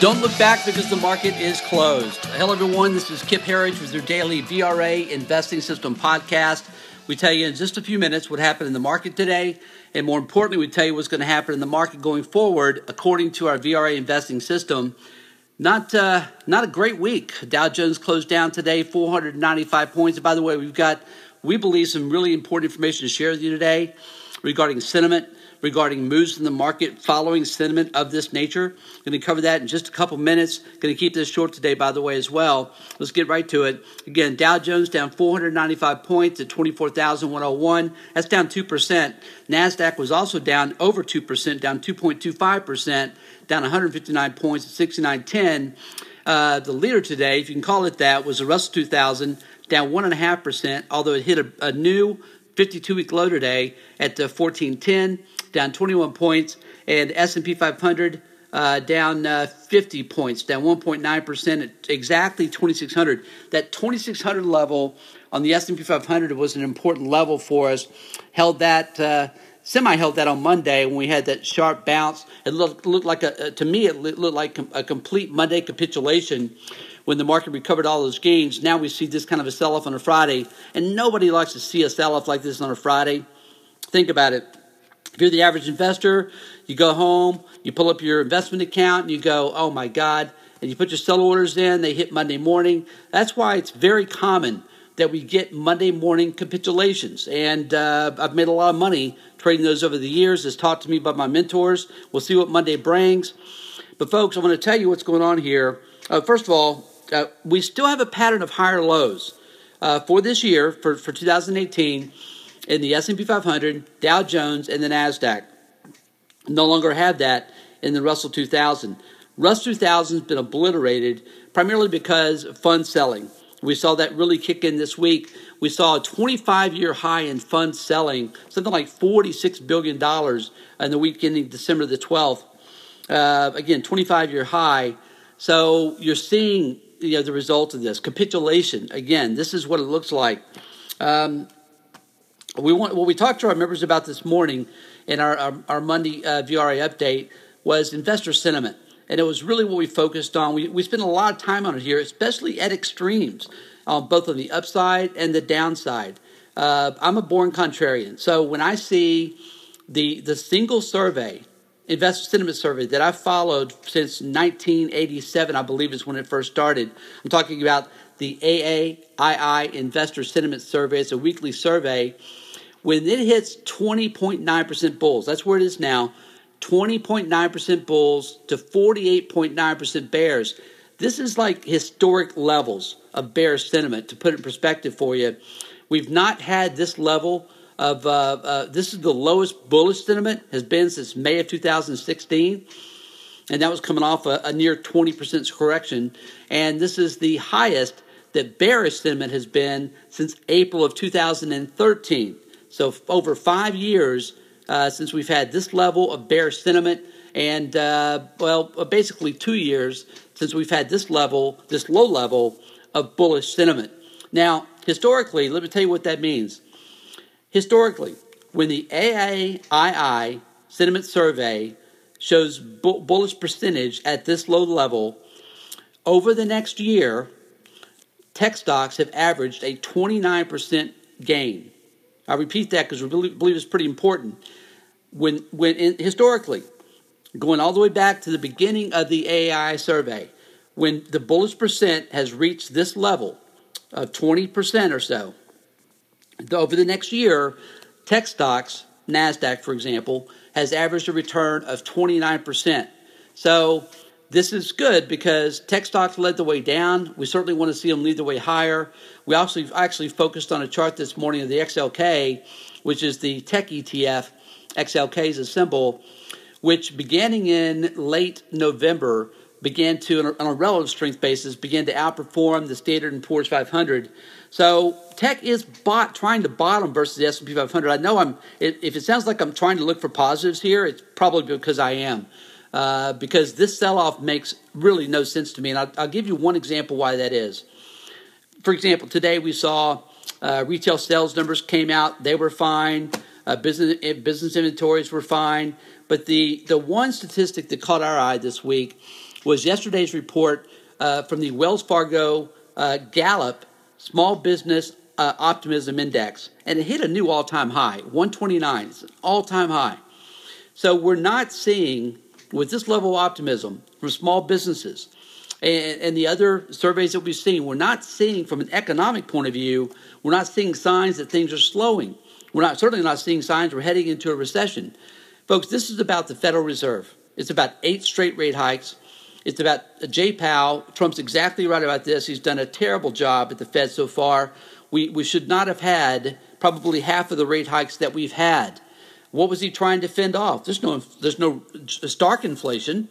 Don't look back because the market is closed. Hello, everyone. This is Kip Herriage with your daily VRA Investing System podcast. We tell you in just a few minutes what happened in the market today, and more importantly, we tell you what's going to happen in the market going forward according to our VRA Investing System. Not uh, not a great week. Dow Jones closed down today, 495 points. And by the way, we've got we believe some really important information to share with you today regarding sentiment regarding moves in the market following sentiment of this nature. I'm Going to cover that in just a couple minutes. I'm Going to keep this short today, by the way, as well. Let's get right to it. Again, Dow Jones down 495 points at 24,101. That's down 2%. NASDAQ was also down over 2%, down 2.25%, down 159 points at 6910. Uh, the leader today, if you can call it that, was the Russell 2000, down 1.5%, although it hit a, a new 52 week low today at the 1410 down 21 points and s&p 500 uh, down uh, 50 points down 1.9% at exactly 2600 that 2600 level on the s&p 500 was an important level for us. Held that uh, semi held that on monday when we had that sharp bounce. It looked, looked like a, to me it looked like a complete monday capitulation when the market recovered all those gains. Now we see this kind of a sell off on a Friday, and nobody likes to see a sell off like this on a Friday. Think about it. If you're the average investor, you go home, you pull up your investment account, and you go, oh my God, and you put your sell orders in, they hit Monday morning. That's why it's very common that we get Monday morning capitulations. And uh, I've made a lot of money trading those over the years, as taught to me by my mentors. We'll see what Monday brings. But, folks, I want to tell you what's going on here. Uh, first of all, uh, we still have a pattern of higher lows uh, for this year, for, for 2018, in the S&P 500, Dow Jones, and the NASDAQ. No longer have that in the Russell 2000. Russell 2000 has been obliterated primarily because of fund selling. We saw that really kick in this week. We saw a 25 year high in fund selling, something like $46 billion in the week ending December the 12th. Uh, again, 25 year high. So you're seeing you know, the result of this capitulation. Again, this is what it looks like. Um, we want what we talked to our members about this morning in our our, our Monday uh, VRA update was investor sentiment, and it was really what we focused on. We we spent a lot of time on it here, especially at extremes, um, both on the upside and the downside. Uh, I'm a born contrarian, so when I see the the single survey investor sentiment survey that I followed since 1987, I believe is when it first started. I'm talking about the AAII Investor Sentiment Survey. It's a weekly survey. When it hits 20.9% bulls, that's where it is now 20.9% bulls to 48.9% bears. This is like historic levels of bear sentiment. To put it in perspective for you, we've not had this level of uh, uh, this is the lowest bullish sentiment has been since May of 2016, and that was coming off a, a near 20% correction. And this is the highest that bearish sentiment has been since April of 2013. So over five years uh, since we've had this level of bearish sentiment, and uh, well, basically two years since we've had this level, this low level of bullish sentiment. Now, historically, let me tell you what that means. Historically, when the AAII sentiment survey shows bullish percentage at this low level, over the next year, tech stocks have averaged a 29% gain. I repeat that because we believe it's pretty important. When, when in, historically, going all the way back to the beginning of the AI survey, when the bullish percent has reached this level of 20% or so, over the next year, tech stocks, NASDAQ, for example, has averaged a return of 29%. So this is good because tech stocks led the way down. We certainly want to see them lead the way higher. We also actually focused on a chart this morning of the XLK, which is the tech ETF. XLK is a symbol, which beginning in late November began to, on a relative strength basis, began to outperform the Standard & Poor's 500 so tech is bot, trying to bottom versus the S&P 500. I know I'm. If it sounds like I'm trying to look for positives here, it's probably because I am. Uh, because this sell-off makes really no sense to me, and I'll, I'll, give you one example why that is. For example, today we saw uh, retail sales numbers came out; they were fine. Uh, business eh, business inventories were fine, but the the one statistic that caught our eye this week was yesterday's report uh, from the Wells Fargo uh, Gallup Small Business uh, Optimism Index, and it hit a new all time high 129. It's an all time high. So we're not seeing, with this level of optimism from small businesses and, and the other surveys that we've seen, we're not seeing from an economic point of view, we're not seeing signs that things are slowing. We're not certainly not seeing signs we're heading into a recession. Folks, this is about the Federal Reserve. It's about eight straight rate hikes. It's about uh, Jay Powell. Trump's exactly right about this. He's done a terrible job at the Fed so far. We, we should not have had probably half of the rate hikes that we've had. What was he trying to fend off? There's no, there's no uh, stark inflation.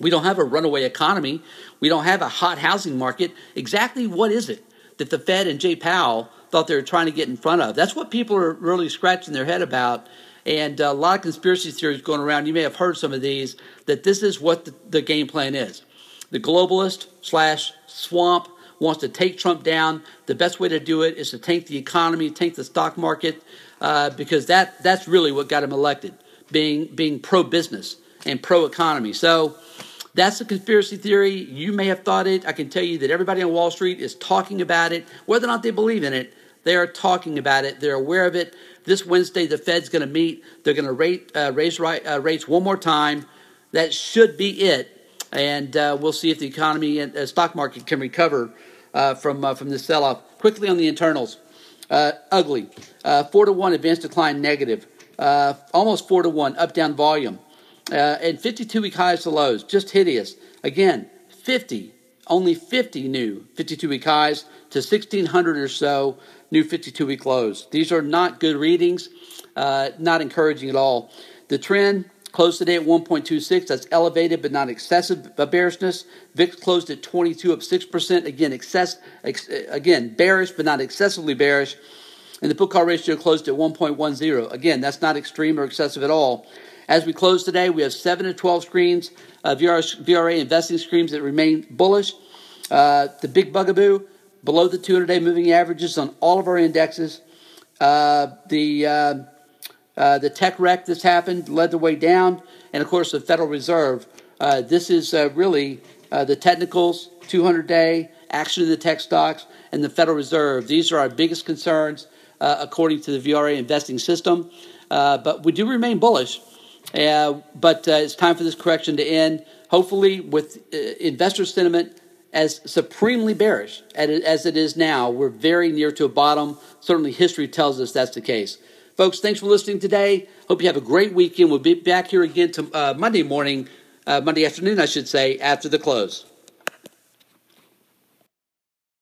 We don't have a runaway economy. We don't have a hot housing market. Exactly what is it that the Fed and Jay Powell thought they were trying to get in front of? That's what people are really scratching their head about and a lot of conspiracy theories going around. You may have heard some of these that this is what the, the game plan is. The globalist slash swamp wants to take Trump down. The best way to do it is to tank the economy, tank the stock market, uh, because that that's really what got him elected, being being pro business and pro economy. So. That's a conspiracy theory. You may have thought it. I can tell you that everybody on Wall Street is talking about it. Whether or not they believe in it, they are talking about it. They're aware of it. This Wednesday, the Fed's going to meet. They're going to rate, uh, raise uh, rates one more time. That should be it. And uh, we'll see if the economy and uh, stock market can recover uh, from, uh, from this sell off. Quickly on the internals ugly. four to one advance decline negative. almost four to one up down volume. and 52 week highs to lows. Just hideous. Again, 50 only 50 new 52 week highs to 1,600 or so new 52 week lows. These are not good readings, uh, not encouraging at all. The TRIN closed today at 1.26. That's elevated but not excessive bearishness. VIX closed at 22 up 6%. Again, excess, ex, again, bearish but not excessively bearish. And the put call ratio closed at 1.10. Again, that's not extreme or excessive at all. As we close today, we have 7 to 12 screens, uh, VRA, investing screens that remain bullish. Uh, the big bugaboo, below the 200 day moving averages on all of our indexes. Uh, the, uh, uh, the tech wreck that's happened led the way down. And of course, the Federal Reserve. Uh, this is really the technicals, 200 day, action in the tech stocks, and the Federal Reserve. These are our biggest concerns according to the VRA investing system. but we do remain bullish. But it's time for this correction to end. Hopefully, with investor sentiment as supremely bearish as it is now, we're very near to a bottom. Certainly, history tells us that's the case. Folks, thanks for listening today. Hope you have a great weekend. We'll be back here again to, uh, Monday morning, uh, Monday afternoon, I should say, after the close.